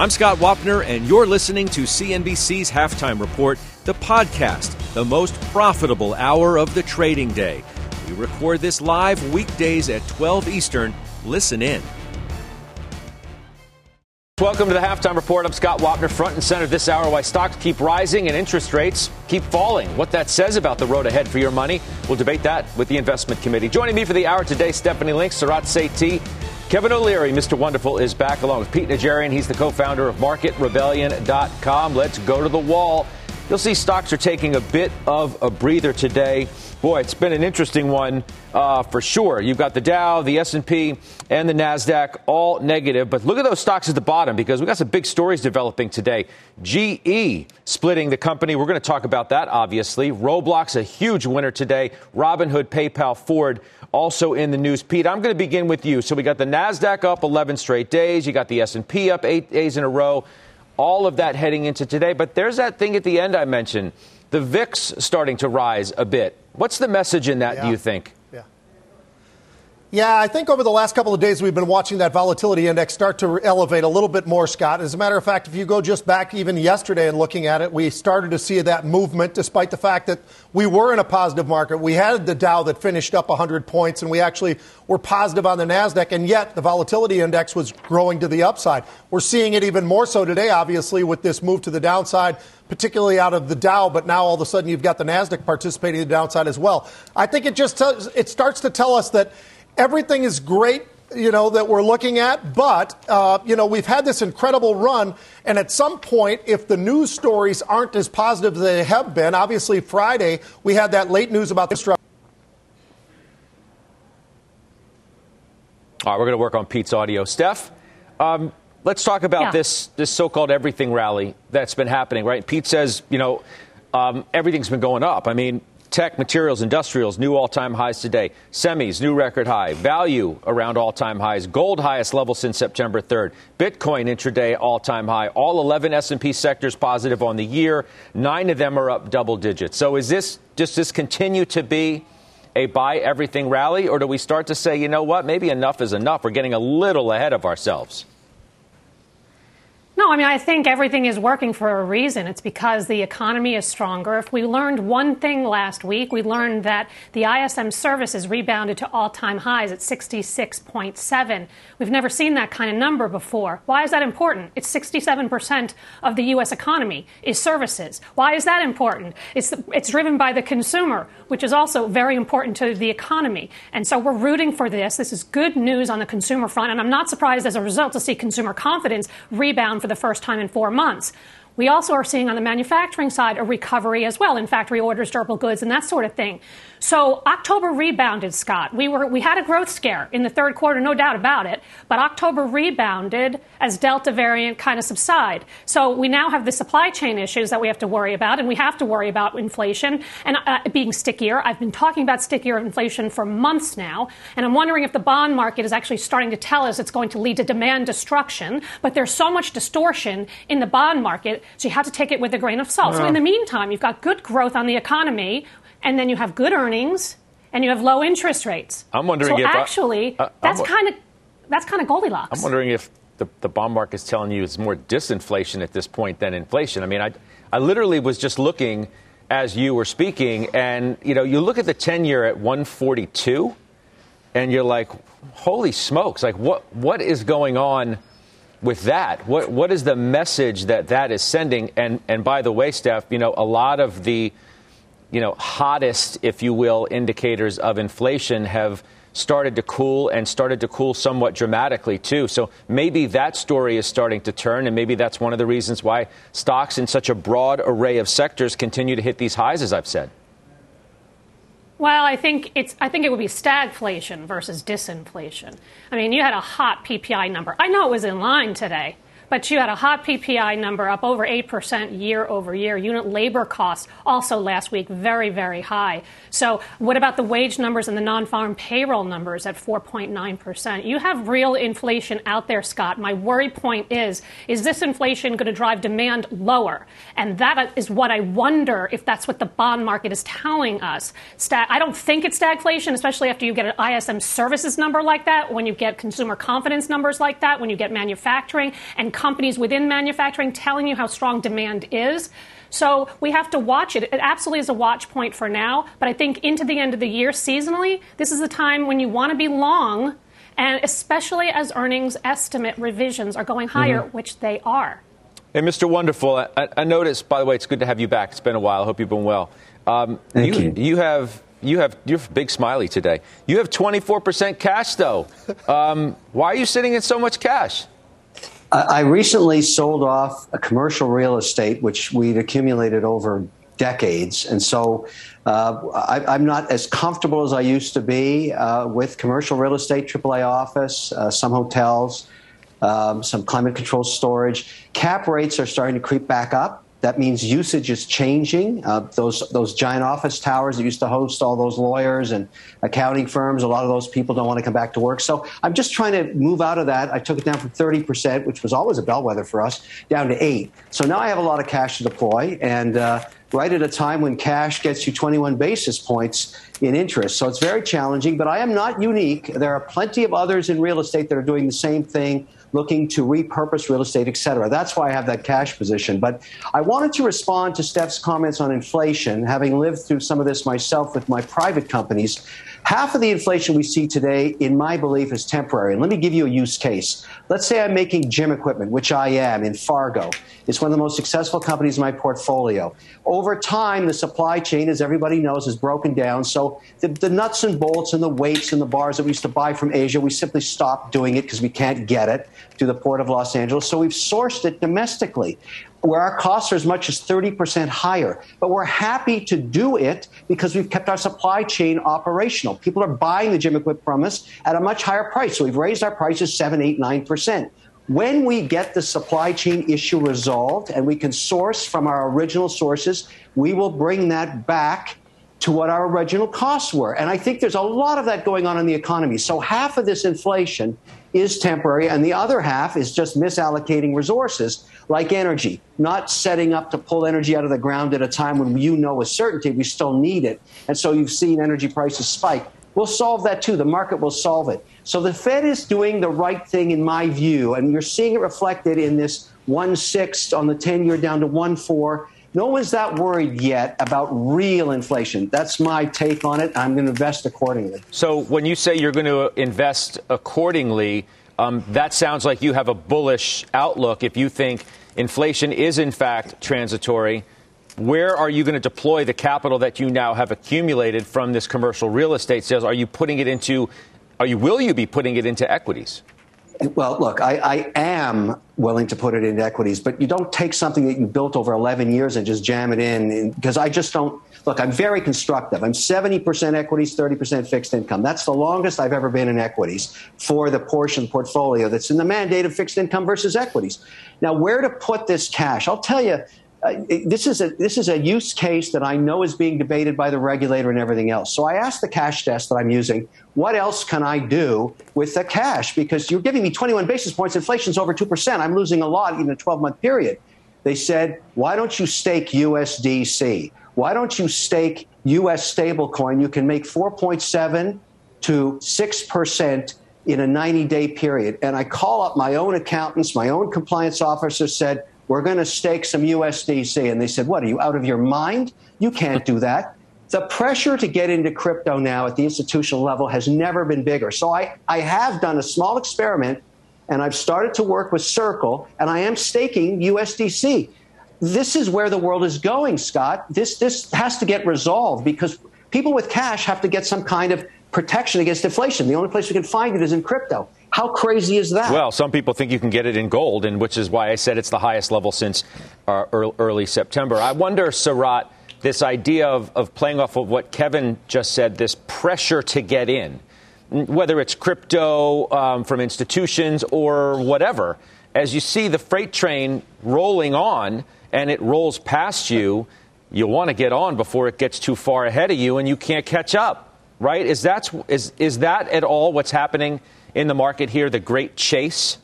I'm Scott Wapner, and you're listening to CNBC's Halftime Report, the podcast, the most profitable hour of the trading day. We record this live weekdays at 12 Eastern. Listen in. Welcome to the halftime report. I'm Scott Wapner, front and center this hour. Why stocks keep rising and interest rates keep falling. What that says about the road ahead for your money. We'll debate that with the investment committee. Joining me for the hour today, Stephanie Link, Sarat Sethi, Kevin O'Leary, Mr. Wonderful, is back along with Pete Najarian. He's the co-founder of MarketRebellion.com. Let's go to the wall. You'll see stocks are taking a bit of a breather today. Boy, it's been an interesting one uh, for sure. You've got the Dow, the S&P, and the Nasdaq all negative. But look at those stocks at the bottom because we've got some big stories developing today. GE splitting the company. We're going to talk about that, obviously. Roblox, a huge winner today. Robinhood, PayPal, Ford, also in the news. Pete, I'm going to begin with you. So we got the Nasdaq up 11 straight days. You got the S&P up eight days in a row all of that heading into today. But there's that thing at the end I mentioned the VIX starting to rise a bit. What's the message in that, yeah. do you think? Yeah, I think over the last couple of days we've been watching that volatility index start to elevate a little bit more, Scott. As a matter of fact, if you go just back even yesterday and looking at it, we started to see that movement despite the fact that we were in a positive market. We had the Dow that finished up 100 points and we actually were positive on the Nasdaq and yet the volatility index was growing to the upside. We're seeing it even more so today obviously with this move to the downside particularly out of the Dow, but now all of a sudden you've got the Nasdaq participating in the downside as well. I think it just it starts to tell us that everything is great you know, that we're looking at. But, uh, you know, we've had this incredible run. And at some point, if the news stories aren't as positive as they have been, obviously Friday, we had that late news about this. All right, we're going to work on Pete's audio. Steph, um, let's talk about yeah. this, this so called everything rally that's been happening, right? Pete says, you know, um, everything's been going up. I mean, Tech, materials, industrials, new all time highs today. Semis, new record high. Value around all time highs. Gold, highest level since September 3rd. Bitcoin, intraday, all time high. All 11 S&P sectors positive on the year. Nine of them are up double digits. So is this, does this continue to be a buy everything rally? Or do we start to say, you know what, maybe enough is enough? We're getting a little ahead of ourselves. No, I mean, I think everything is working for a reason. It's because the economy is stronger. If we learned one thing last week, we learned that the ISM services rebounded to all time highs at 66.7. We've never seen that kind of number before. Why is that important? It's 67% of the U.S. economy is services. Why is that important? It's, it's driven by the consumer, which is also very important to the economy. And so we're rooting for this. This is good news on the consumer front. And I'm not surprised as a result to see consumer confidence rebound for the first time in four months. We also are seeing on the manufacturing side a recovery as well in factory orders, durable goods, and that sort of thing. So October rebounded, Scott. We were we had a growth scare in the third quarter, no doubt about it. But October rebounded as Delta variant kind of subside. So we now have the supply chain issues that we have to worry about, and we have to worry about inflation and uh, being stickier. I've been talking about stickier inflation for months now, and I'm wondering if the bond market is actually starting to tell us it's going to lead to demand destruction. But there's so much distortion in the bond market, so you have to take it with a grain of salt. So in the uh. meantime, you've got good growth on the economy and then you have good earnings and you have low interest rates. I'm wondering so if actually I, that's kind of that's kind of Goldilocks. I'm wondering if the, the bond market is telling you it's more disinflation at this point than inflation. I mean, I I literally was just looking as you were speaking, and you know, you look at the 10 year at 142, and you're like, holy smokes! Like, what what is going on? With that? What what is the message that that is sending? And and by the way, Steph, you know, a lot of the you know, hottest, if you will, indicators of inflation have started to cool and started to cool somewhat dramatically too. So maybe that story is starting to turn, and maybe that's one of the reasons why stocks in such a broad array of sectors continue to hit these highs, as I've said. Well, I think it's. I think it would be stagflation versus disinflation. I mean, you had a hot PPI number. I know it was in line today, But you had a hot PPI number up over 8% year over year. Unit labor costs also last week very, very high. So, what about the wage numbers and the non farm payroll numbers at 4.9%? You have real inflation out there, Scott. My worry point is is this inflation going to drive demand lower? And that is what I wonder if that's what the bond market is telling us. I don't think it's stagflation, especially after you get an ISM services number like that, when you get consumer confidence numbers like that, when you get manufacturing and companies within manufacturing telling you how strong demand is. So we have to watch it. It absolutely is a watch point for now, but I think into the end of the year, seasonally, this is the time when you want to be long, and especially as earnings estimate revisions are going higher, mm-hmm. which they are. Hey, Mr. Wonderful, I, I, noticed, by the way, it's good to have you back. It's been a while. I hope you've been well. Um, Thank you, you. You have you have you're big smiley today. You have 24% cash though. Um, why are you sitting in so much cash? I recently sold off a commercial real estate which we'd accumulated over decades, and so uh, I, am not as comfortable as I used to be uh, with commercial real estate, AAA office, uh, some hotels, um, some climate control storage. Cap rates are starting to creep back up. That means usage is changing. Uh, those those giant office towers that used to host all those lawyers and accounting firms, a lot of those people don't want to come back to work. So I'm just trying to move out of that. I took it down from 30%, which was always a bellwether for us, down to eight. So now I have a lot of cash to deploy, and uh, right at a time when cash gets you 21 basis points in interest. So it's very challenging. But I am not unique. There are plenty of others in real estate that are doing the same thing looking to repurpose real estate, et cetera. That's why I have that cash position. But I wanted to respond to Steph's comments on inflation, having lived through some of this myself with my private companies. Half of the inflation we see today, in my belief, is temporary. And let me give you a use case. Let's say I'm making gym equipment, which I am in Fargo. It's one of the most successful companies in my portfolio. Over time, the supply chain, as everybody knows, is broken down. So the, the nuts and bolts and the weights and the bars that we used to buy from Asia, we simply stopped doing it because we can't get it to the port of Los Angeles. So we've sourced it domestically where our costs are as much as 30% higher. But we're happy to do it because we've kept our supply chain operational. People are buying the gym equipment from us at a much higher price. So we've raised our prices 7, 8, 9%. When we get the supply chain issue resolved and we can source from our original sources, we will bring that back to what our original costs were. And I think there's a lot of that going on in the economy. So half of this inflation is temporary, and the other half is just misallocating resources like energy, not setting up to pull energy out of the ground at a time when you know with certainty we still need it. And so you've seen energy prices spike. We'll solve that too. The market will solve it. So the Fed is doing the right thing, in my view, and you're seeing it reflected in this one sixth on the 10 year down to one four. No one's that worried yet about real inflation. That's my take on it. I'm going to invest accordingly. So when you say you're going to invest accordingly, um, that sounds like you have a bullish outlook. If you think inflation is in fact transitory, where are you going to deploy the capital that you now have accumulated from this commercial real estate sales? Are you putting it into, are you, will you be putting it into equities? Well, look, I, I, am willing to put it into equities, but you don't take something that you built over 11 years and just jam it in because I just don't. Look, I'm very constructive. I'm 70% equities, 30% fixed income. That's the longest I've ever been in equities for the portion portfolio that's in the mandate of fixed income versus equities. Now, where to put this cash? I'll tell you, uh, this is a this is a use case that I know is being debated by the regulator and everything else. So I asked the cash desk that I'm using, what else can I do with the cash? Because you're giving me 21 basis points, inflation's over two percent. I'm losing a lot in a 12 month period. They said, why don't you stake USDC? Why don't you stake US stablecoin? You can make 4.7 to 6 percent in a 90 day period. And I call up my own accountants, my own compliance officer said we're going to stake some USDC. And they said, What, are you out of your mind? You can't do that. The pressure to get into crypto now at the institutional level has never been bigger. So I, I have done a small experiment and I've started to work with Circle and I am staking USDC. This is where the world is going, Scott. This, this has to get resolved because people with cash have to get some kind of protection against inflation. The only place we can find it is in crypto. How crazy is that? Well, some people think you can get it in gold, and which is why I said it's the highest level since uh, early September. I wonder, Sarat, this idea of, of playing off of what Kevin just said, this pressure to get in, whether it's crypto um, from institutions or whatever. as you see the freight train rolling on and it rolls past you, you want to get on before it gets too far ahead of you and you can't catch up, right? Is that, is, is that at all what's happening in the market here, the great chase?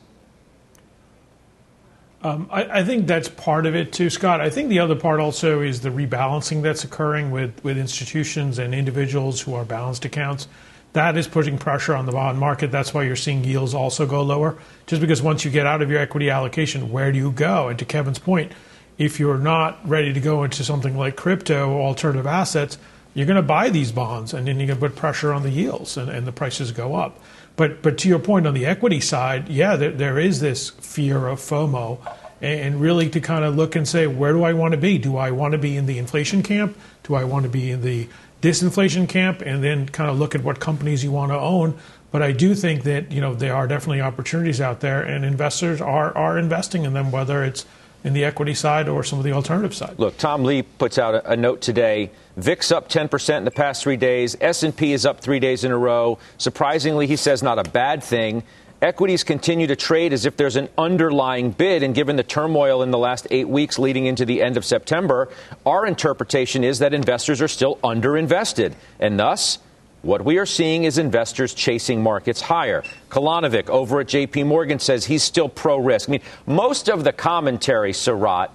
Um, I, I, think that's part of it too, Scott. I think the other part also is the rebalancing that's occurring with, with institutions and individuals who are balanced accounts. That is putting pressure on the bond market. That's why you're seeing yields also go lower. Just because once you get out of your equity allocation, where do you go? And to Kevin's point, if you're not ready to go into something like crypto or alternative assets, you're going to buy these bonds and then you're going to put pressure on the yields and, and the prices go up. But but to your point on the equity side, yeah, there, there is this fear of FOMO, and really to kind of look and say, where do I want to be? Do I want to be in the inflation camp? Do I want to be in the disinflation camp? And then kind of look at what companies you want to own. But I do think that you know there are definitely opportunities out there, and investors are are investing in them, whether it's in the equity side or some of the alternative side. Look, Tom Lee puts out a, a note today. VIX up 10% in the past three days. S&P is up three days in a row. Surprisingly, he says not a bad thing. Equities continue to trade as if there's an underlying bid, and given the turmoil in the last eight weeks leading into the end of September, our interpretation is that investors are still underinvested, and thus what we are seeing is investors chasing markets higher. Kolanovic over at JP Morgan says he's still pro risk. I mean, most of the commentary, Sarat,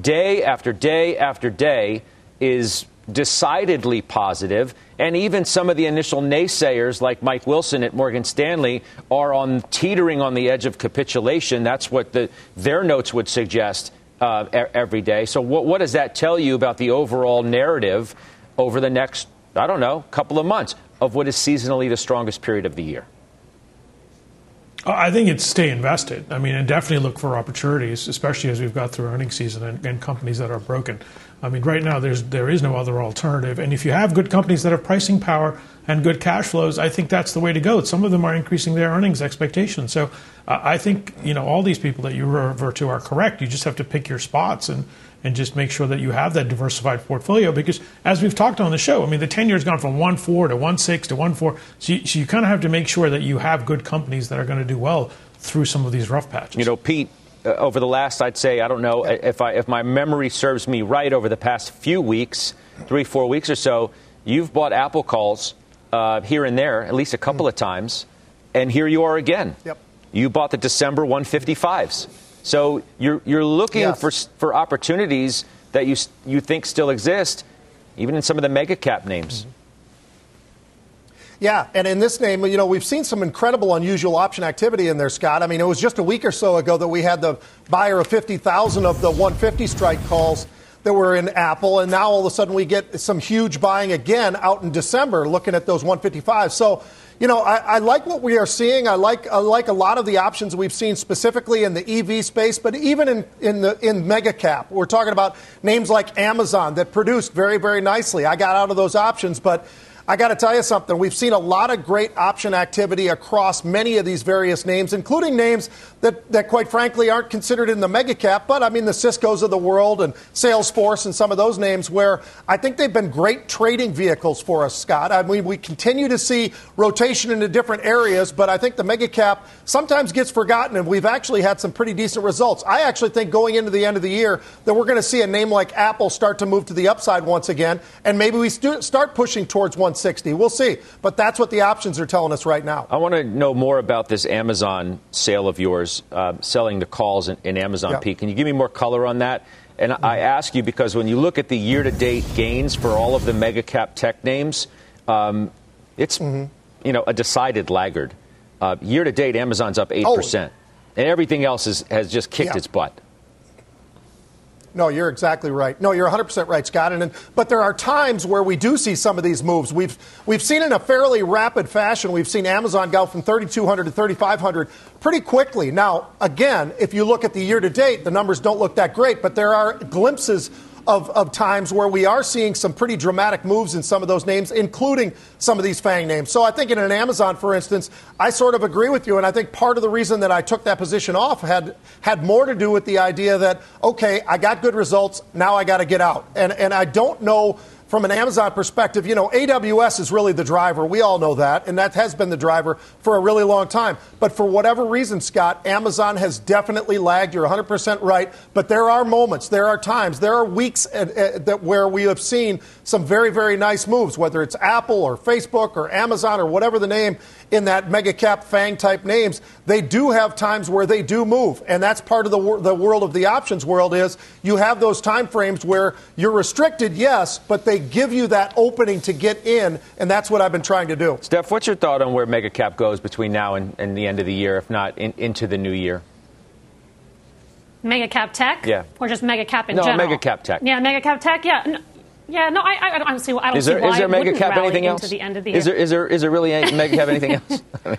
day after day after day, is decidedly positive, and even some of the initial naysayers, like Mike Wilson at Morgan Stanley, are on teetering on the edge of capitulation. That's what the, their notes would suggest uh, every day. So, what, what does that tell you about the overall narrative over the next, I don't know, couple of months? of what is seasonally the strongest period of the year? I think it's stay invested. I mean, and definitely look for opportunities, especially as we've got through earnings season and, and, companies that are broken. I mean, right now there's there is no other alternative. And if you have good companies that have pricing power and good cash flows, I think that's the way to go. Some of them are increasing their earnings expectations. So uh, I think you know all these people that you refer to are correct. You just have to pick your spots and and just make sure that you have that diversified portfolio. Because as we've talked on the show, I mean, the 10 year's gone from 1.4 to 1.6 to 1.4. So you, so you kind of have to make sure that you have good companies that are going to do well through some of these rough patches. You know, Pete, uh, over the last, I'd say, I don't know if I if my memory serves me right, over the past few weeks, three, four weeks or so, you've bought Apple calls uh, here and there, at least a couple mm. of times, and here you are again. Yep. You bought the December 155s. So you're, you're looking yes. for, for opportunities that you, you think still exist, even in some of the mega cap names. Mm-hmm. Yeah, and in this name, you know, we've seen some incredible, unusual option activity in there, Scott. I mean, it was just a week or so ago that we had the buyer of 50,000 of the 150 strike calls that were in Apple, and now all of a sudden we get some huge buying again out in December looking at those 155. So, you know, I, I, like what we are seeing. I like I like a lot of the options we've seen specifically in the EV space, but even in in the in mega cap, we're talking about names like Amazon that produced very very nicely. I got out of those options, but I got to tell you something. We've seen a lot of great option activity across many of these various names, including names that, that quite frankly aren't considered in the mega cap, but I mean the Cisco's of the world and Salesforce and some of those names where I think they've been great trading vehicles for us, Scott. I mean, we continue to see rotation into different areas, but I think the mega cap sometimes gets forgotten, and we've actually had some pretty decent results. I actually think going into the end of the year that we're going to see a name like Apple start to move to the upside once again, and maybe we st- start pushing towards 160. We'll see. But that's what the options are telling us right now. I want to know more about this Amazon sale of yours, uh, selling the calls in, in Amazon yep. Pete. Can you give me more color on that? And mm-hmm. I ask you because when you look at the year to date gains for all of the mega cap tech names, um, it's mm-hmm. you know a decided laggard. Uh, year to date, Amazon's up 8%. Oh. And everything else is, has just kicked yeah. its butt. No, you're exactly right. No, you're 100% right, Scott. And, but there are times where we do see some of these moves. We've, we've seen in a fairly rapid fashion, we've seen Amazon go from 3,200 to 3,500 pretty quickly. Now, again, if you look at the year to date, the numbers don't look that great, but there are glimpses of, of times where we are seeing some pretty dramatic moves in some of those names, including some of these FANG names. So I think in an Amazon, for instance, I sort of agree with you. And I think part of the reason that I took that position off had, had more to do with the idea that, okay, I got good results, now I got to get out. And, and I don't know from an Amazon perspective, you know, AWS is really the driver. We all know that, and that has been the driver for a really long time. But for whatever reason, Scott, Amazon has definitely lagged. You're 100% right. But there are moments, there are times, there are weeks at, at, that where we have seen some very, very nice moves, whether it's Apple or Facebook or Amazon or whatever the name in that mega cap FANG type names. They do have times where they do move, and that's part of the, the world of the options world is you have those time frames where you're restricted, yes, but they give you that opening to get in, and that's what I've been trying to do. Steph, what's your thought on where mega cap goes between now and, and the end of the year, if not in, into the new year? Mega cap tech? Yeah. Or just mega cap in no, general? mega cap tech. Yeah, mega cap tech, yeah. No, yeah, no, I, I, don't see. I don't is there, see why is there mega cap anything else? The end of the is there is there is there really any mega cap anything else?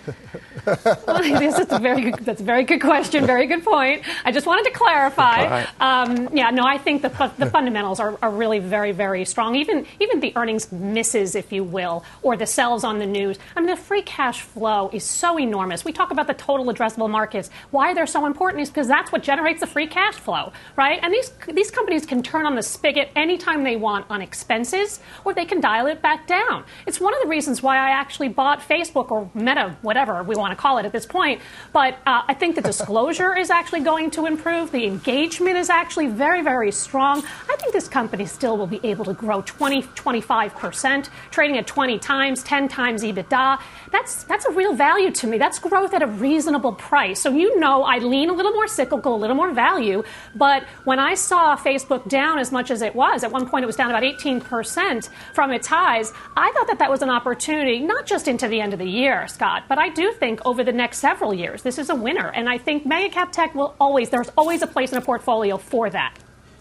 that's a very good, that's a very good question. Very good point. I just wanted to clarify. Um, yeah, no, I think the, the fundamentals are, are really very, very strong. Even even the earnings misses, if you will, or the sells on the news. I mean, the free cash flow is so enormous. We talk about the total addressable markets. Why they're so important is because that's what generates the free cash flow, right? And these these companies can turn on the spigot anytime they want on expenses, or they can dial it back down. It's one of the reasons why I actually bought Facebook or Meta, whatever we want to call it at this point. But uh, I think the disclosure is actually going to improve. The engagement is actually very, very strong. I think this company still will be able to grow 20, 25%, trading at 20 times, 10 times EBITDA. That's, that's a real value to me. That's growth at a reasonable price. So you know I lean a little more cyclical, a little more value. But when I saw Facebook down as much as it was, at one point it was down about 18% from its highs, I thought that that was an opportunity, not just into the end of the year, Scott, but I do think over the next several years, this is a winner. And I think mega cap tech will always, there's always a place in a portfolio for that.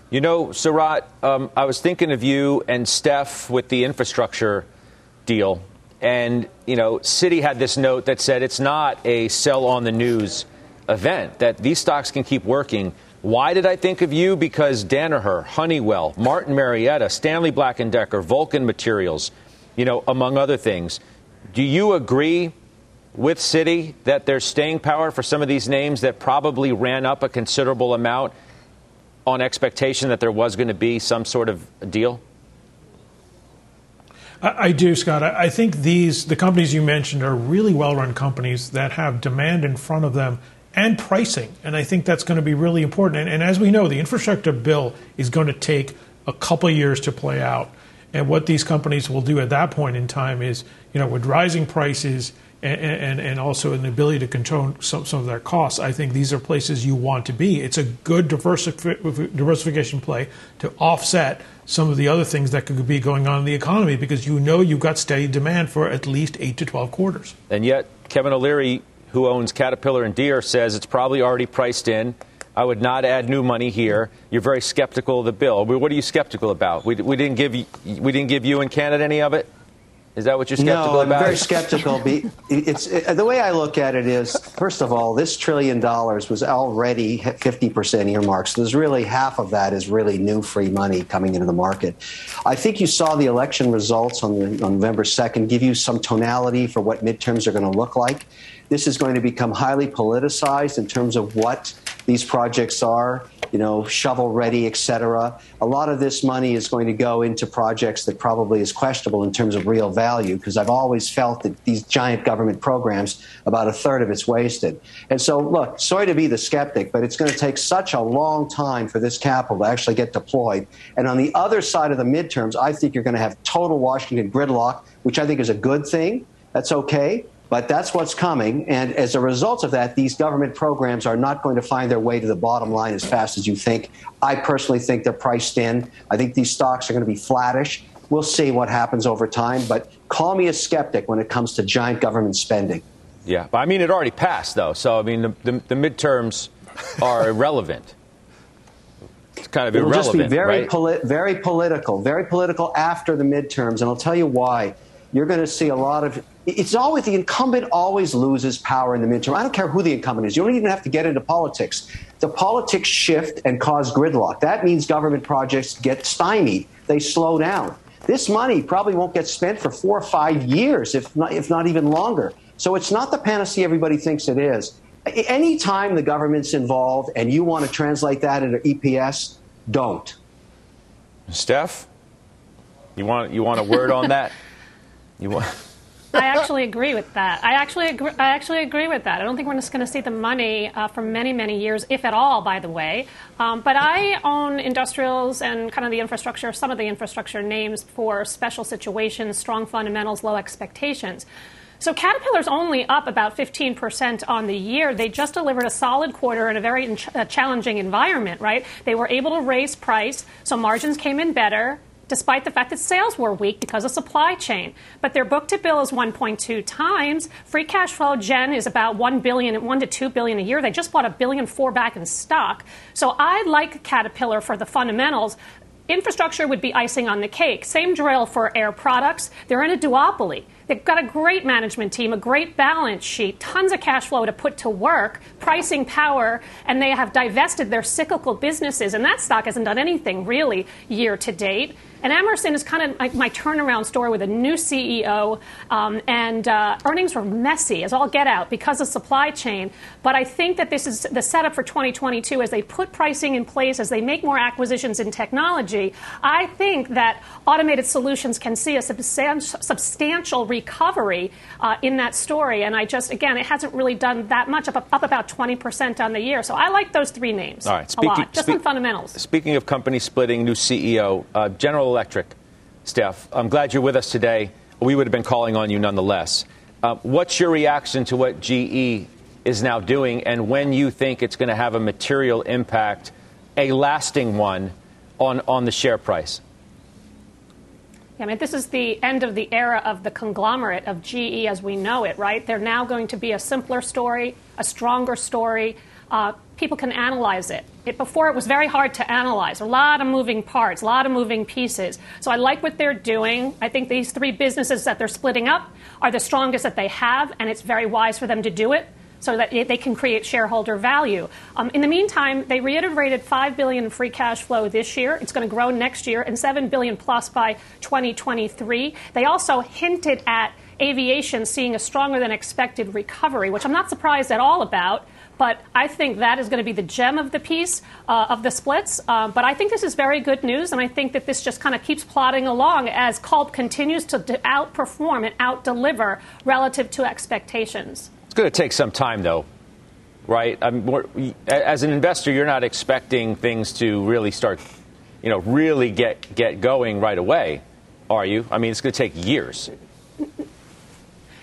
You know, Sarat, um, I was thinking of you and Steph with the infrastructure deal. And, you know, Citi had this note that said it's not a sell on the news event, that these stocks can keep working. Why did I think of you? Because Danaher, Honeywell, Martin Marietta, Stanley Black & Decker, Vulcan Materials, you know, among other things. Do you agree with Citi that there's staying power for some of these names that probably ran up a considerable amount on expectation that there was going to be some sort of deal? I, do, Scott. I think these the companies you mentioned are really well-run companies that have demand in front of them and pricing, and I think that's going to be really important. And, and as we know, the infrastructure bill is going to take a couple years to play out. And what these companies will do at that point in time is, you know, with rising prices and, and, and also an ability to control some, some of their costs, I think these are places you want to be. It's a good diversif- diversification play to offset some of the other things that could be going on in the economy because you know you've got steady demand for at least 8 to 12 quarters. And yet, Kevin O'Leary, who owns Caterpillar and Deere, says it's probably already priced in. I would not add new money here. You're very skeptical of the bill. What are you skeptical about? We, we didn't give you, we didn't give you in Canada any of it. Is that what you're skeptical no, I'm about? very skeptical. It's it, the way I look at it is, first of all, this trillion dollars was already 50 percent earmarked. So there's really half of that is really new free money coming into the market. I think you saw the election results on, the, on November 2nd give you some tonality for what midterms are going to look like. This is going to become highly politicized in terms of what these projects are, you know, shovel ready, et cetera. A lot of this money is going to go into projects that probably is questionable in terms of real value because I've always felt that these giant government programs, about a third of it's wasted. And so, look, sorry to be the skeptic, but it's going to take such a long time for this capital to actually get deployed. And on the other side of the midterms, I think you're going to have total Washington gridlock, which I think is a good thing. That's okay. But that's what's coming. And as a result of that, these government programs are not going to find their way to the bottom line as fast as you think. I personally think they're priced in. I think these stocks are going to be flattish. We'll see what happens over time. But call me a skeptic when it comes to giant government spending. Yeah, but I mean, it already passed, though. So, I mean, the, the, the midterms are irrelevant. It's kind of It'll irrelevant. just be very, right? poli- very political, very political after the midterms. And I'll tell you why. You're going to see a lot of. It's always the incumbent always loses power in the midterm. I don't care who the incumbent is. You don't even have to get into politics. The politics shift and cause gridlock. That means government projects get stymied. They slow down. This money probably won't get spent for four or five years, if not, if not even longer. So it's not the panacea everybody thinks it is. Anytime the government's involved and you want to translate that into EPS, don't. Steph? You want you want a word on that? You want? I actually agree with that. I actually agree, I actually agree with that. I don't think we're just going to see the money uh, for many, many years, if at all, by the way. Um, but I own industrials and kind of the infrastructure, some of the infrastructure names for special situations, strong fundamentals, low expectations. So Caterpillar's only up about 15% on the year. They just delivered a solid quarter in a very uh, challenging environment, right? They were able to raise price, so margins came in better despite the fact that sales were weak because of supply chain. But their book to bill is 1.2 times. Free cash flow gen is about 1 billion, 1 to 2 billion a year. They just bought a billion four back in stock. So I like Caterpillar for the fundamentals. Infrastructure would be icing on the cake. Same drill for Air Products. They're in a duopoly. They've got a great management team, a great balance sheet, tons of cash flow to put to work, pricing power, and they have divested their cyclical businesses. And that stock hasn't done anything really year to date. And Emerson is kind of like my turnaround story with a new CEO, um, and uh, earnings were messy as all get out because of supply chain. But I think that this is the setup for 2022 as they put pricing in place, as they make more acquisitions in technology. I think that automated solutions can see a substantial, substantial recovery uh, in that story. And I just, again, it hasn't really done that much, up, up about 20% on the year. So I like those three names All right, speaking, a lot, just spe- on fundamentals. Speaking of company splitting, new CEO, uh, General Electric, Steph, I'm glad you're with us today. We would have been calling on you nonetheless. Uh, what's your reaction to what GE is now doing and when you think it's going to have a material impact, a lasting one, on, on the share price? I mean, this is the end of the era of the conglomerate of GE as we know it, right? They're now going to be a simpler story, a stronger story. Uh, people can analyze it. it. Before it was very hard to analyze. A lot of moving parts, a lot of moving pieces. So I like what they're doing. I think these three businesses that they're splitting up are the strongest that they have, and it's very wise for them to do it so that they can create shareholder value. Um, in the meantime, they reiterated five billion in free cash flow this year. It's going to grow next year and seven billion plus by 2023. They also hinted at aviation seeing a stronger than expected recovery, which I'm not surprised at all about. But I think that is going to be the gem of the piece uh, of the splits. Uh, but I think this is very good news, and I think that this just kind of keeps plodding along as Culp continues to outperform and out deliver relative to expectations It's going to take some time, though, right? Mean, as an investor, you're not expecting things to really start, you know, really get get going right away, are you? I mean, it's going to take years.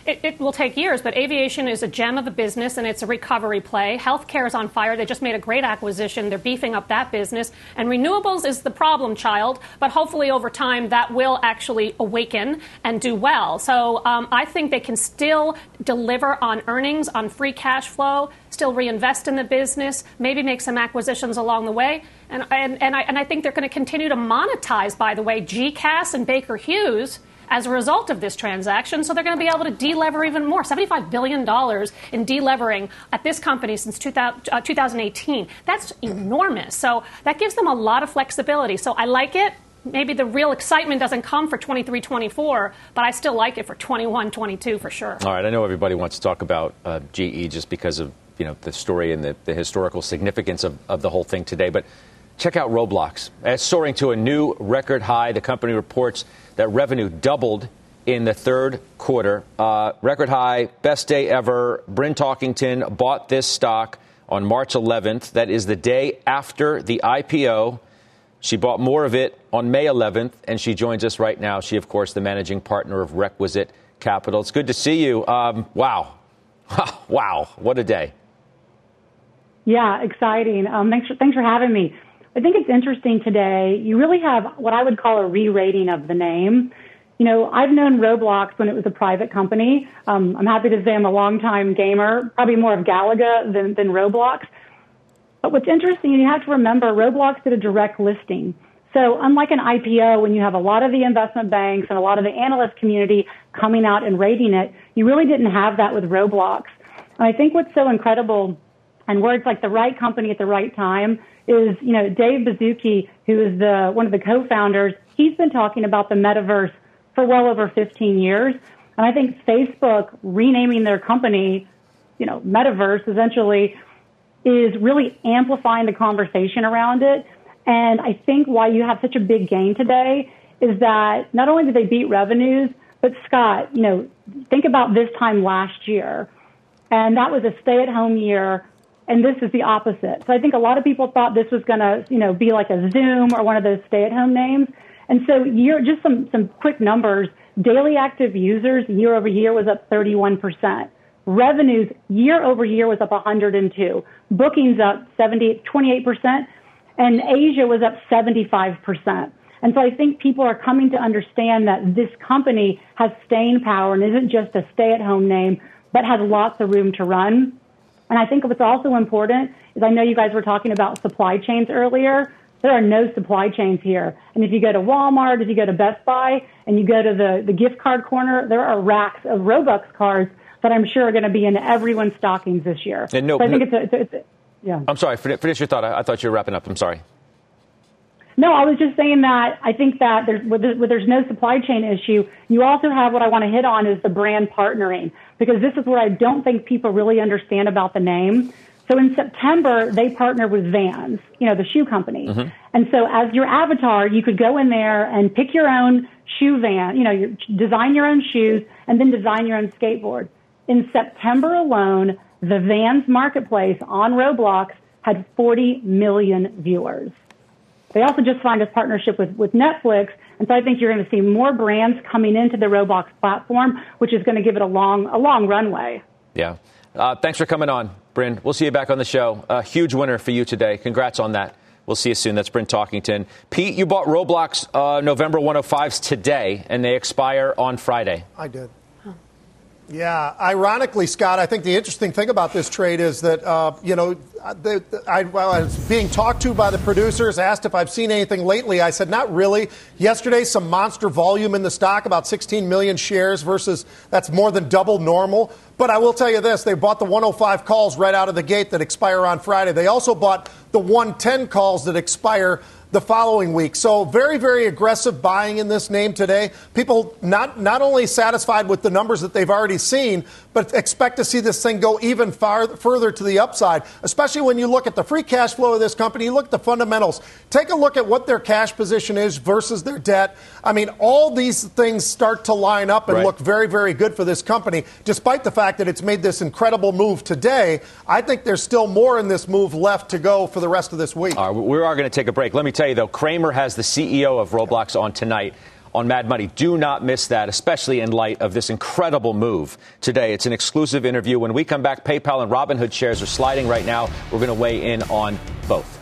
It, it, will take years, but aviation is a gem of a business and it's a recovery play. Healthcare is on fire. They just made a great acquisition. They're beefing up that business. And renewables is the problem child, but hopefully over time that will actually awaken and do well. So um, I think they can still deliver on earnings, on free cash flow, still reinvest in the business, maybe make some acquisitions along the way. And, and, and, I, and I think they're going to continue to monetize, by the way, GECAS and Baker Hughes as a result of this transaction. So they're going to be able to delever even more. $75 billion in delevering at this company since 2000, uh, 2018. That's enormous. So that gives them a lot of flexibility. So I like it. Maybe the real excitement doesn't come for 23 24, but I still like it for 21 22 for sure. All right. I know everybody wants to talk about uh, GE just because of you know the story and the, the historical significance of, of the whole thing today. But check out Roblox. It's soaring to a new record high. The company reports that revenue doubled in the third quarter. Uh, record high, best day ever. Bryn Talkington bought this stock on March 11th. That is the day after the IPO. She bought more of it on May 11th, and she joins us right now. She, of course, the managing partner of Requisite Capital. It's good to see you. Um, wow. wow. What a day. Yeah, exciting. Um, thanks, for, thanks for having me. I think it's interesting today. You really have what I would call a re-rating of the name. You know, I've known Roblox when it was a private company. Um, I'm happy to say I'm a longtime gamer, probably more of Galaga than, than Roblox. But what's interesting, you have to remember, Roblox did a direct listing. So unlike an IPO, when you have a lot of the investment banks and a lot of the analyst community coming out and rating it, you really didn't have that with Roblox. And I think what's so incredible and words like the right company at the right time is, you know, Dave Baszucki, who is the, one of the co-founders, he's been talking about the metaverse for well over 15 years. And I think Facebook renaming their company, you know, metaverse essentially is really amplifying the conversation around it. And I think why you have such a big gain today is that not only did they beat revenues, but Scott, you know, think about this time last year, and that was a stay-at-home year, and this is the opposite. So I think a lot of people thought this was going to, you know, be like a Zoom or one of those stay-at-home names. And so year, just some, some quick numbers. Daily active users year over year was up 31%. Revenues year over year was up 102. Bookings up 70, 28%. And Asia was up 75%. And so I think people are coming to understand that this company has staying power and isn't just a stay at home name, but has lots of room to run. And I think what's also important is I know you guys were talking about supply chains earlier. There are no supply chains here. And if you go to Walmart, if you go to Best Buy, and you go to the, the gift card corner, there are racks of Robux cards that I'm sure are going to be in everyone's stockings this year. And no, so I think no, it's, a, it's a, yeah. I'm sorry. Finish your thought. I, I thought you were wrapping up. I'm sorry. No, I was just saying that I think that there's, where there's no supply chain issue, you also have what I want to hit on is the brand partnering because this is what I don't think people really understand about the name. So in September, they partnered with Vans, you know, the shoe company. Mm-hmm. And so as your avatar, you could go in there and pick your own shoe van, you know, your, design your own shoes and then design your own skateboard. In September alone, the Vans marketplace on Roblox had 40 million viewers. They also just signed a partnership with, with Netflix. And so I think you're going to see more brands coming into the Roblox platform, which is going to give it a long, a long runway. Yeah. Uh, thanks for coming on, Bryn. We'll see you back on the show. A huge winner for you today. Congrats on that. We'll see you soon. That's Bryn Talkington. Pete, you bought Roblox uh, November 105s today, and they expire on Friday. I did. Yeah, ironically, Scott, I think the interesting thing about this trade is that, uh, you know, the, I, well, I, was being talked to by the producers, asked if I've seen anything lately. I said, not really. Yesterday, some monster volume in the stock, about 16 million shares versus that's more than double normal. But I will tell you this they bought the 105 calls right out of the gate that expire on Friday. They also bought the 110 calls that expire the following week. So very, very aggressive buying in this name today. People not not only satisfied with the numbers that they've already seen, but expect to see this thing go even far further to the upside. Especially when you look at the free cash flow of this company, you look at the fundamentals. Take a look at what their cash position is versus their debt. I mean, all these things start to line up and right. look very, very good for this company, despite the fact that it's made this incredible move today. I think there's still more in this move left to go for the rest of this week. All right, we are going to take a break. Let me tell you, though, Cramer has the CEO of Roblox on tonight on Mad Money. Do not miss that, especially in light of this incredible move today. It's an exclusive interview. When we come back, PayPal and Robinhood shares are sliding right now. We're going to weigh in on both.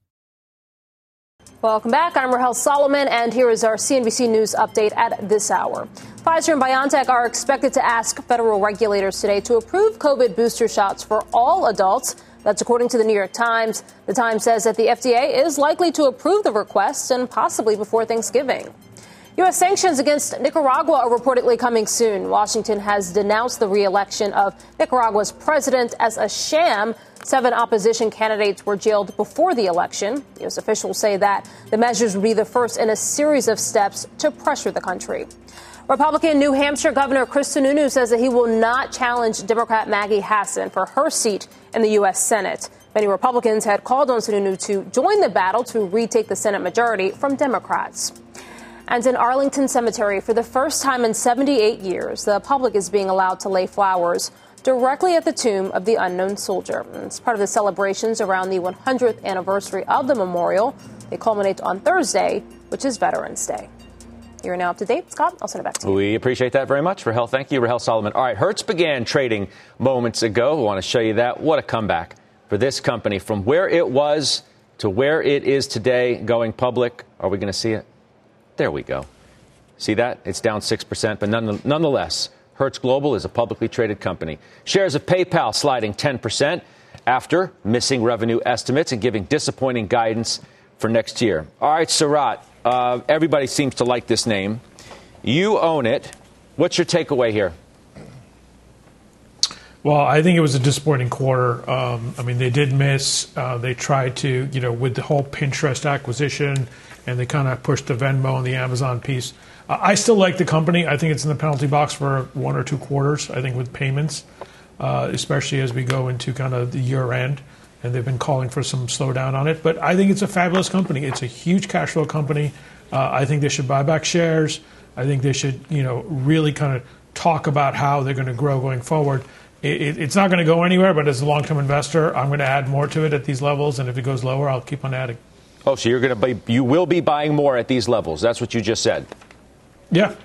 Welcome back. I'm Rahel Solomon, and here is our CNBC News update at this hour. Pfizer and BioNTech are expected to ask federal regulators today to approve COVID booster shots for all adults. That's according to the New York Times. The Times says that the FDA is likely to approve the requests and possibly before Thanksgiving. U.S. sanctions against Nicaragua are reportedly coming soon. Washington has denounced the reelection of Nicaragua's president as a sham Seven opposition candidates were jailed before the election. U.S. officials say that the measures would be the first in a series of steps to pressure the country. Republican New Hampshire Governor Chris Sununu says that he will not challenge Democrat Maggie Hassan for her seat in the U.S. Senate. Many Republicans had called on Sununu to join the battle to retake the Senate majority from Democrats. And in Arlington Cemetery, for the first time in 78 years, the public is being allowed to lay flowers directly at the tomb of the unknown soldier. It's part of the celebrations around the 100th anniversary of the memorial. They culminate on Thursday, which is Veterans Day. You're now up to date. Scott, I'll send it back to you. We appreciate that very much. Rahel, thank you. Rahel Solomon. All right, Hertz began trading moments ago. We want to show you that. What a comeback for this company from where it was to where it is today going public. Are we going to see it? There we go. See that? It's down 6%, but nonetheless, Hertz Global is a publicly traded company. Shares of PayPal sliding 10% after missing revenue estimates and giving disappointing guidance for next year. All right, Sarat, uh, everybody seems to like this name. You own it. What's your takeaway here? Well, I think it was a disappointing quarter. Um, I mean, they did miss. Uh, they tried to, you know, with the whole Pinterest acquisition, and they kind of pushed the Venmo and the Amazon piece. I still like the company. I think it's in the penalty box for one or two quarters. I think with payments, uh, especially as we go into kind of the year end, and they've been calling for some slowdown on it. But I think it's a fabulous company. It's a huge cash flow company. Uh, I think they should buy back shares. I think they should, you know, really kind of talk about how they're going to grow going forward it, it's not going to go anywhere, but as a long term investor, I'm going to add more to it at these levels. And if it goes lower, I'll keep on adding. Oh, so you're going to be, you will be buying more at these levels. That's what you just said. Yeah.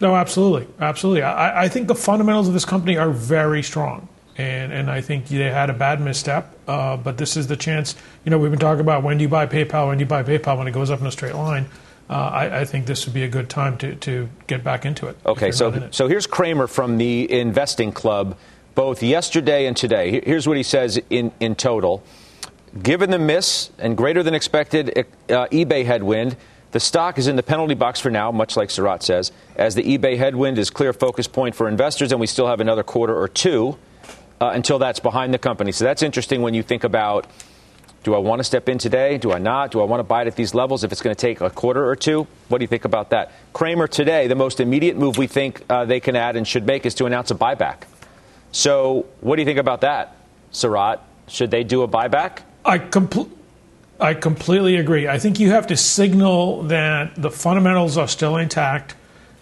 No, absolutely. Absolutely. I, I think the fundamentals of this company are very strong. And, and I think they had a bad misstep, uh, but this is the chance. You know, we've been talking about when do you buy PayPal, when do you buy PayPal when it goes up in a straight line. Uh, I, I, think this would be a good time to, to get back into it. Okay, so so here's Cramer from the Investing Club both yesterday and today. Here's what he says in, in total. Given the miss and greater than expected uh, eBay headwind, the stock is in the penalty box for now, much like Sarat says, as the eBay headwind is clear focus point for investors, and we still have another quarter or two uh, until that's behind the company. So that's interesting when you think about do I want to step in today? Do I not? Do I want to buy it at these levels if it's going to take a quarter or two? What do you think about that? Cramer today, the most immediate move we think uh, they can add and should make is to announce a buyback. So, what do you think about that, Sarat? Should they do a buyback? I completely. I completely agree. I think you have to signal that the fundamentals are still intact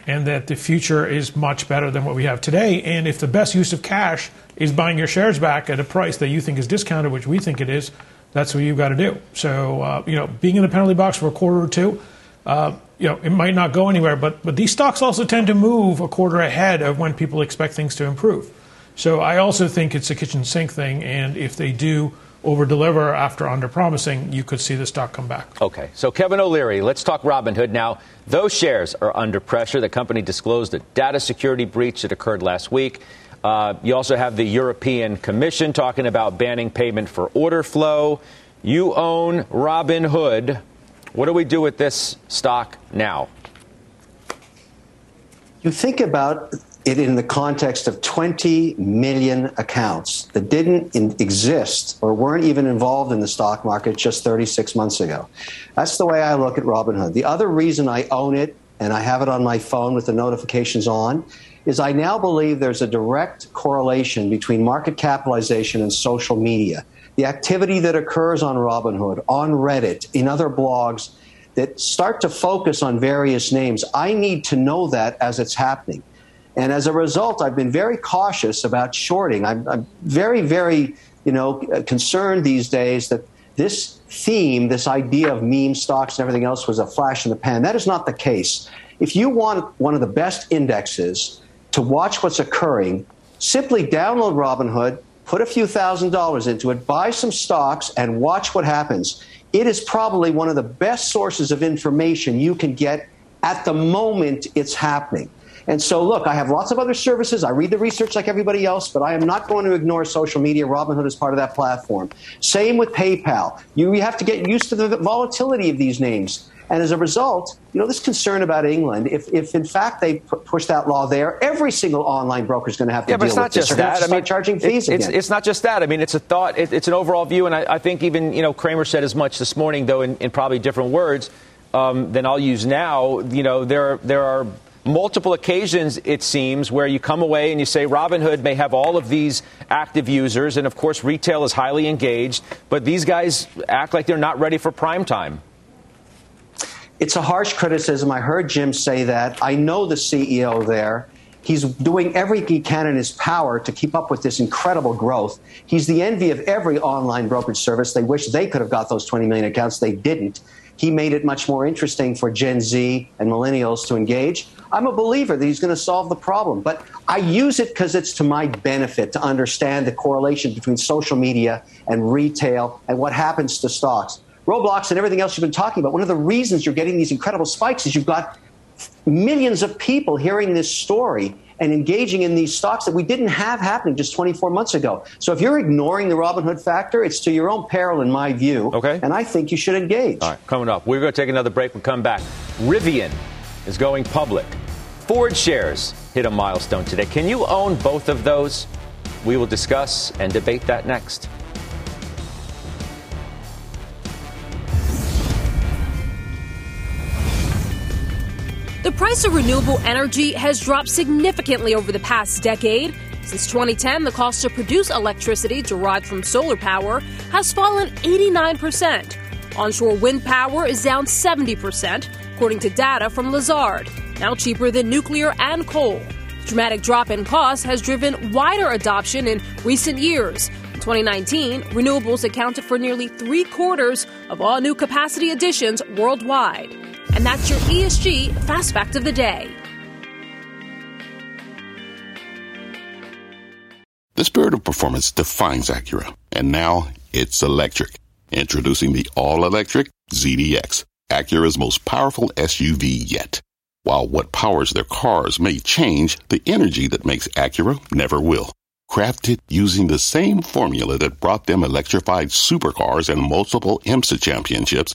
and that the future is much better than what we have today. And if the best use of cash is buying your shares back at a price that you think is discounted, which we think it is, that's what you've got to do. So, uh, you know, being in the penalty box for a quarter or two, uh, you know, it might not go anywhere, but, but these stocks also tend to move a quarter ahead of when people expect things to improve. So I also think it's a kitchen sink thing, and if they do over deliver after under promising, you could see the stock come back. Okay, so Kevin O'Leary, let's talk Robinhood now. Those shares are under pressure. The company disclosed a data security breach that occurred last week. Uh, you also have the European Commission talking about banning payment for order flow. You own Robinhood. What do we do with this stock now? You think about it in the context of 20 million accounts that didn't in, exist or weren't even involved in the stock market just 36 months ago. That's the way I look at Robinhood. The other reason I own it and I have it on my phone with the notifications on is I now believe there's a direct correlation between market capitalization and social media. The activity that occurs on Robinhood, on Reddit, in other blogs that start to focus on various names, I need to know that as it's happening. And as a result, I've been very cautious about shorting. I'm, I'm very, very, you know, uh, concerned these days that this theme, this idea of meme stocks and everything else was a flash in the pan. That is not the case. If you want one of the best indexes to watch what's occurring, simply download Robinhood, put a few thousand dollars into it, buy some stocks, and watch what happens. It is probably one of the best sources of information you can get at the moment it's happening. And so, look, I have lots of other services. I read the research like everybody else, but I am not going to ignore social media. Robinhood is part of that platform. Same with PayPal. You, you have to get used to the volatility of these names. And as a result, you know, this concern about England, if, if in fact they push that law there, every single online broker is going to have to yeah, deal but it's not with just that. I mean, charging fees it, it's, it's, not just that. I mean, it's a thought. It, it's an overall view, and I, I, think even you know Cramer said as much this morning, though in, in probably different words um, than I'll use now. You know, there there are multiple occasions, it seems, where you come away and you say Robinhood may have all of these active users, and of course, retail is highly engaged, but these guys act like they're not ready for prime time. It's a harsh criticism. I heard Jim say that. I know the CEO there. He's doing everything he can in his power to keep up with this incredible growth. He's the envy of every online brokerage service. They wish they could have got those 20 million accounts. They didn't. He made it much more interesting for Gen Z and millennials to engage. I'm a believer that he's going to solve the problem, but I use it because it's to my benefit to understand the correlation between social media and retail and what happens to stocks. Roblox and everything else you've been talking about, one of the reasons you're getting these incredible spikes is you've got millions of people hearing this story and engaging in these stocks that we didn't have happening just 24 months ago. So if you're ignoring the Robinhood factor, it's to your own peril, in my view. Okay. And I think you should engage. All right, coming up, we're going to take another break. We'll come back. Rivian is going public. Ford shares hit a milestone today. Can you own both of those? We will discuss and debate that next. Price of renewable energy has dropped significantly over the past decade. Since 2010, the cost to produce electricity derived from solar power has fallen 89%. Onshore wind power is down 70%, according to data from Lazard, now cheaper than nuclear and coal. Dramatic drop in cost has driven wider adoption in recent years. In 2019, renewables accounted for nearly three quarters of all new capacity additions worldwide. And that's your ESG Fast Fact of the Day. The spirit of performance defines Acura, and now it's electric. Introducing the all-electric ZDX, Acura's most powerful SUV yet. While what powers their cars may change, the energy that makes Acura never will. Crafted using the same formula that brought them electrified supercars and multiple IMSA championships,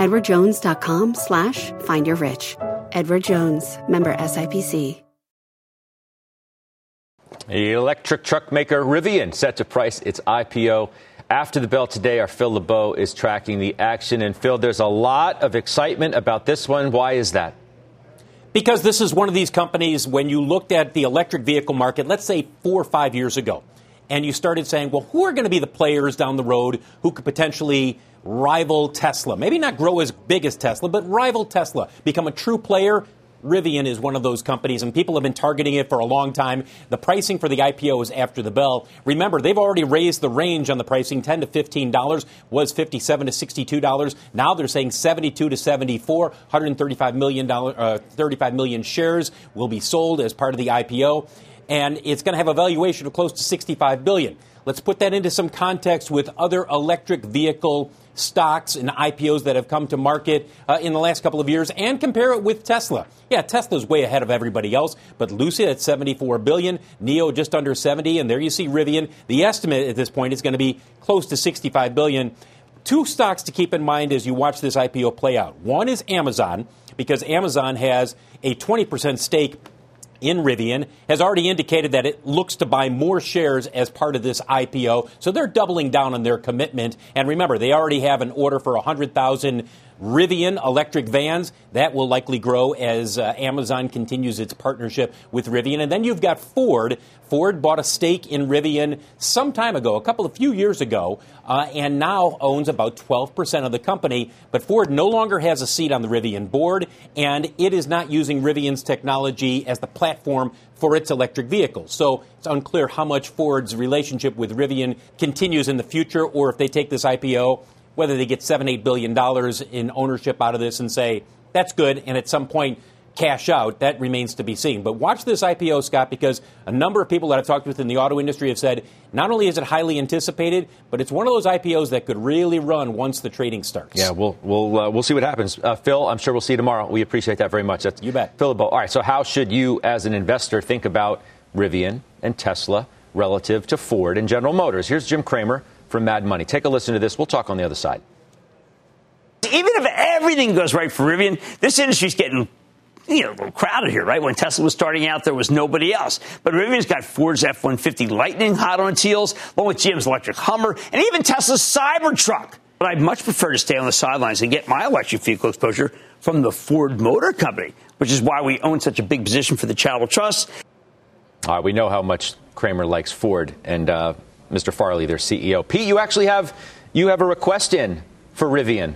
EdwardJones.com slash find your rich. Edward Jones, member SIPC. The Electric truck maker Rivian set to price its IPO after the bell today. Our Phil LeBeau is tracking the action. And Phil, there's a lot of excitement about this one. Why is that? Because this is one of these companies, when you looked at the electric vehicle market, let's say four or five years ago, and you started saying, well, who are going to be the players down the road who could potentially rival Tesla? Maybe not grow as big as Tesla, but rival Tesla, become a true player. Rivian is one of those companies, and people have been targeting it for a long time. The pricing for the IPO is after the bell. Remember, they've already raised the range on the pricing, ten to fifteen dollars was fifty-seven to sixty-two dollars. Now they're saying seventy-two to seventy-four. One hundred thirty-five million dollar, uh, thirty-five million shares will be sold as part of the IPO, and it's going to have a valuation of close to sixty-five billion. Let's put that into some context with other electric vehicle stocks and IPOs that have come to market uh, in the last couple of years and compare it with Tesla. Yeah, Tesla's way ahead of everybody else, but Lucid at 74 billion, NIO just under 70, and there you see Rivian. The estimate at this point is going to be close to 65 billion. Two stocks to keep in mind as you watch this IPO play out. One is Amazon because Amazon has a 20% stake in Rivian has already indicated that it looks to buy more shares as part of this IPO. So they're doubling down on their commitment. And remember, they already have an order for 100,000 Rivian electric vans. That will likely grow as uh, Amazon continues its partnership with Rivian. And then you've got Ford. Ford bought a stake in Rivian some time ago, a couple of few years ago, uh, and now owns about 12% of the company. But Ford no longer has a seat on the Rivian board, and it is not using Rivian's technology as the platform for its electric vehicles. So it's unclear how much Ford's relationship with Rivian continues in the future, or if they take this IPO, whether they get seven, eight billion dollars in ownership out of this and say that's good, and at some point cash out, that remains to be seen. But watch this IPO, Scott, because a number of people that I've talked with in the auto industry have said not only is it highly anticipated, but it's one of those IPOs that could really run once the trading starts. Yeah, we'll we'll uh, we'll see what happens. Uh, Phil, I'm sure we'll see you tomorrow. We appreciate that very much. That's you bet, Phil. All right. So how should you, as an investor, think about Rivian and Tesla relative to Ford and General Motors? Here's Jim Cramer from Mad Money. Take a listen to this. We'll talk on the other side. Even if everything goes right for Rivian, this industry's getting you know, a little crowded here, right? When Tesla was starting out, there was nobody else. But Rivian's got Ford's F 150 Lightning hot on its heels, along with GM's electric Hummer, and even Tesla's Cybertruck. But I'd much prefer to stay on the sidelines and get my electric vehicle exposure from the Ford Motor Company, which is why we own such a big position for the Charitable Trust. All right, we know how much Cramer likes Ford and uh, Mr. Farley, their CEO. Pete, you actually have you have a request in for Rivian.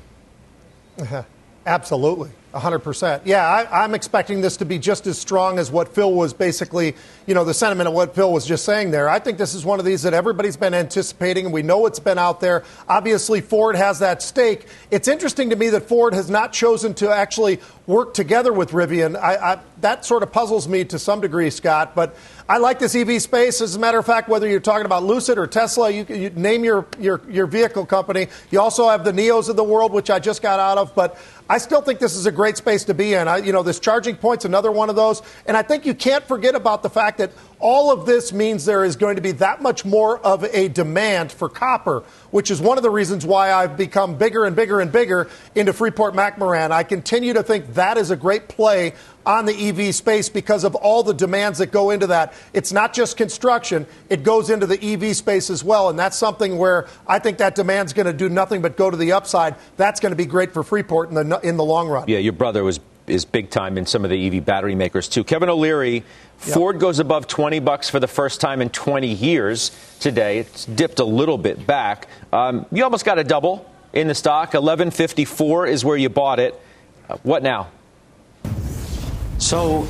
Uh-huh. Absolutely. 100%. Yeah, I, am expecting this to be just as strong as what Phil was basically, you know, the sentiment of what Phil was just saying there. I think this is one of these that everybody's been anticipating, and we know it's been out there. Obviously, Ford has that stake. It's interesting to me that Ford has not chosen to actually work together with Rivian. I, I, that sort of puzzles me to some degree, Scott, but I like this EV space. As a matter of fact, whether you're talking about Lucid or Tesla, you, you name your, your, your vehicle company. You also have the NIOs of the world, which I just got out of, but I still think this is a great space to be in. I, you know, this charging point's another one of those. And I think you can't forget about the fact that all of this means there is going to be that much more of a demand for copper, which is one of the reasons why I've become bigger and bigger and bigger into Freeport McMoran. I continue to think that is a great play on the EV space because of all the demands that go into that. It's not just construction, it goes into the EV space as well. And that's something where I think that demand's going to do nothing but go to the upside. That's going to be great for Freeport in the, in the long run. Yeah, your brother was is big time in some of the EV battery makers too. Kevin O'Leary, yep. Ford goes above 20 bucks for the first time in 20 years today. It's dipped a little bit back. Um, you almost got a double in the stock. 1154 is where you bought it. Uh, what now? So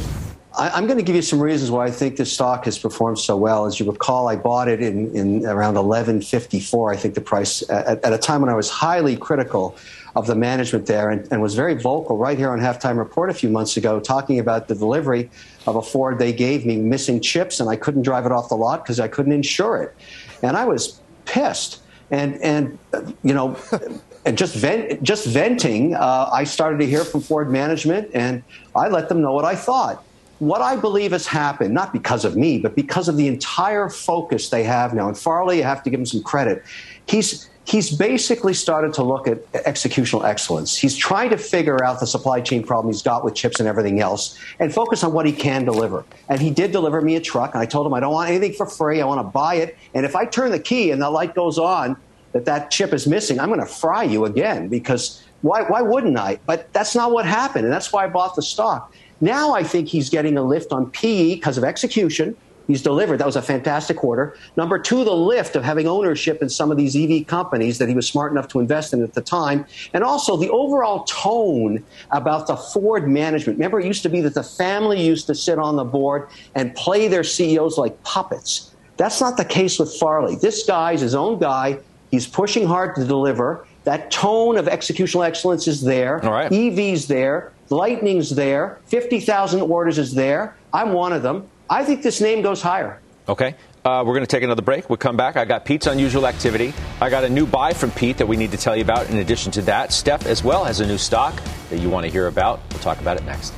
I, am going to give you some reasons why I think this stock has performed so well. As you recall, I bought it in, in around 11.54. I think the price at, at, a time when I was highly critical of the management there, and, and, was very vocal right here on Halftime Report a few months ago, talking about the delivery of a Ford they gave me missing chips, and I couldn't drive it off the lot because I couldn't insure it, and I was pissed. And and you know. and just vent, just venting, uh, I started to hear from Ford management, and I let them know what I thought what I believe has happened, not because of me, but because of the entire focus they have now, and Farley, I have to give him some credit. He's he's basically started to look at executional excellence. He's trying to figure out the supply chain problem he's got with chips and everything else and focus on what he can deliver. And he did deliver me a truck, and I told him I don't want anything for free. I want to buy it. And if I turn the key and the light goes on that that chip is missing, I'm going to fry you again because why, why wouldn't I? But that's not what happened, and that's why I bought the stock. Now I think he's getting a lift on PE because of execution. He's delivered. That was a fantastic quarter. Number two, the lift of having ownership in some of these EV companies that he was smart enough to invest in at the time. And also the overall tone about the Ford management. Remember, it used to be that the family used to sit on the board and play their CEOs like puppets. That's not the case with Farley. This guy's his own guy. He's pushing hard to deliver. That tone of executional excellence is there. All right. EV's there. Lightning's there. 50,000 orders is there. I'm one of them. I think this name goes higher. Okay. Uh, we're going to take another break. We'll come back. I got Pete's unusual activity. I got a new buy from Pete that we need to tell you about. In addition to that, Steph as well has a new stock that you want to hear about. We'll talk about it next.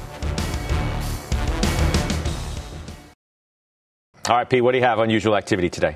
All right, Pete, what do you have unusual activity today?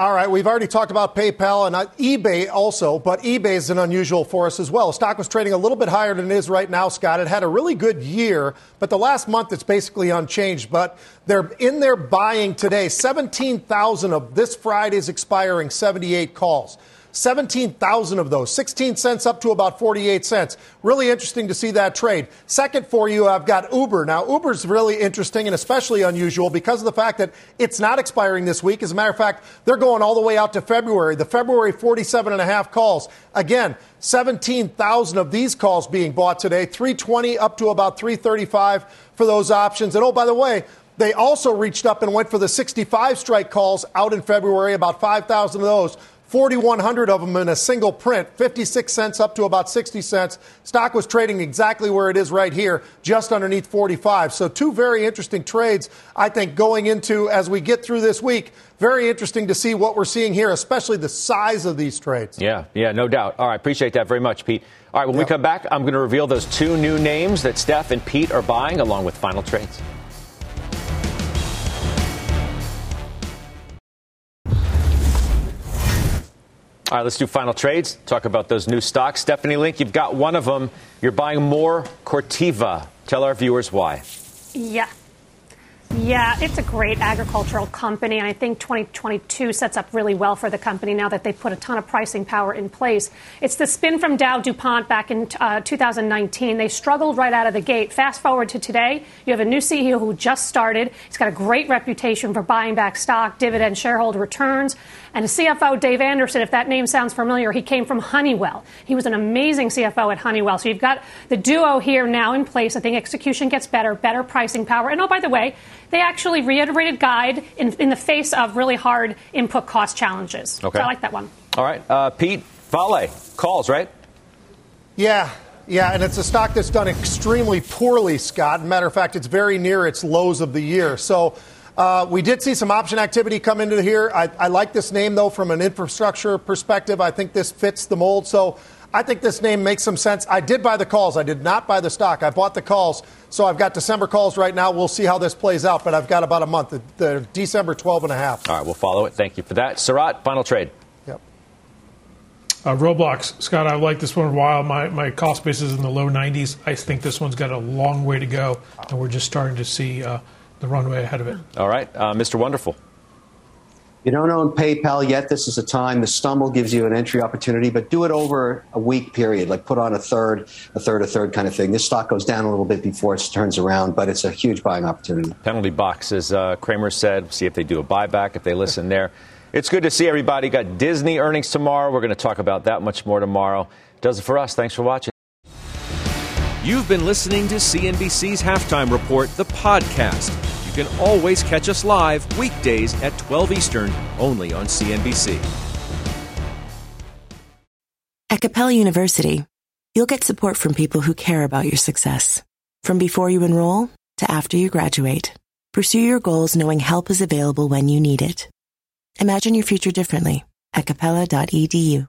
All right, we've already talked about PayPal and uh, eBay also, but eBay is an unusual for us as well. Stock was trading a little bit higher than it is right now, Scott. It had a really good year, but the last month it's basically unchanged. But they're in there buying today 17,000 of this Friday's expiring 78 calls. 17,000 of those, 16 cents up to about 48 cents. Really interesting to see that trade. Second for you, I've got Uber. Now, Uber's really interesting and especially unusual because of the fact that it's not expiring this week. As a matter of fact, they're going all the way out to February. The February 47 and a half calls. Again, 17,000 of these calls being bought today, 320 up to about 335 for those options. And oh, by the way, they also reached up and went for the 65 strike calls out in February, about 5,000 of those. 4,100 of them in a single print, 56 cents up to about 60 cents. Stock was trading exactly where it is right here, just underneath 45. So, two very interesting trades, I think, going into as we get through this week. Very interesting to see what we're seeing here, especially the size of these trades. Yeah, yeah, no doubt. All right, appreciate that very much, Pete. All right, when yep. we come back, I'm going to reveal those two new names that Steph and Pete are buying, along with final trades. All right, let's do final trades. Talk about those new stocks. Stephanie Link, you've got one of them. You're buying more Corteva. Tell our viewers why. Yeah. Yeah, it's a great agricultural company, and I think 2022 sets up really well for the company now that they've put a ton of pricing power in place. It's the spin from Dow DuPont back in uh, 2019. They struggled right out of the gate. Fast forward to today, you have a new CEO who just started. He's got a great reputation for buying back stock, dividend, shareholder returns. And CFO Dave Anderson, if that name sounds familiar, he came from Honeywell. He was an amazing CFO at Honeywell. So you've got the duo here now in place. I think execution gets better, better pricing power. And oh, by the way, they actually reiterated guide in, in the face of really hard input cost challenges. Okay. So I like that one. All right. Uh, Pete, Vale, calls, right? Yeah. Yeah, and it's a stock that's done extremely poorly, Scott. Matter of fact, it's very near its lows of the year. So uh, we did see some option activity come into here. I, I, like this name, though, from an infrastructure perspective. I think this fits the mold. So I think this name makes some sense. I did buy the calls. I did not buy the stock. I bought the calls. So I've got December calls right now. We'll see how this plays out, but I've got about a month. The, the December 12 and a half. All right, we'll follow it. Thank you for that. Sarat, final trade. Yep. Uh, Roblox, Scott, I've liked this one a while. My, my cost base is in the low 90s. I think this one's got a long way to go, and we're just starting to see. Uh, the runway ahead of it. All right, uh, Mr. Wonderful. You don't own PayPal yet. This is a time. The stumble gives you an entry opportunity, but do it over a week period. Like put on a third, a third, a third kind of thing. This stock goes down a little bit before it turns around, but it's a huge buying opportunity. Penalty box, as uh, Cramer said. See if they do a buyback, if they listen there. It's good to see everybody. Got Disney earnings tomorrow. We're going to talk about that much more tomorrow. Does it for us. Thanks for watching. You've been listening to CNBC's Halftime Report, the podcast. You can always catch us live weekdays at 12 Eastern, only on CNBC. At Capella University, you'll get support from people who care about your success. From before you enroll to after you graduate, pursue your goals knowing help is available when you need it. Imagine your future differently at capella.edu.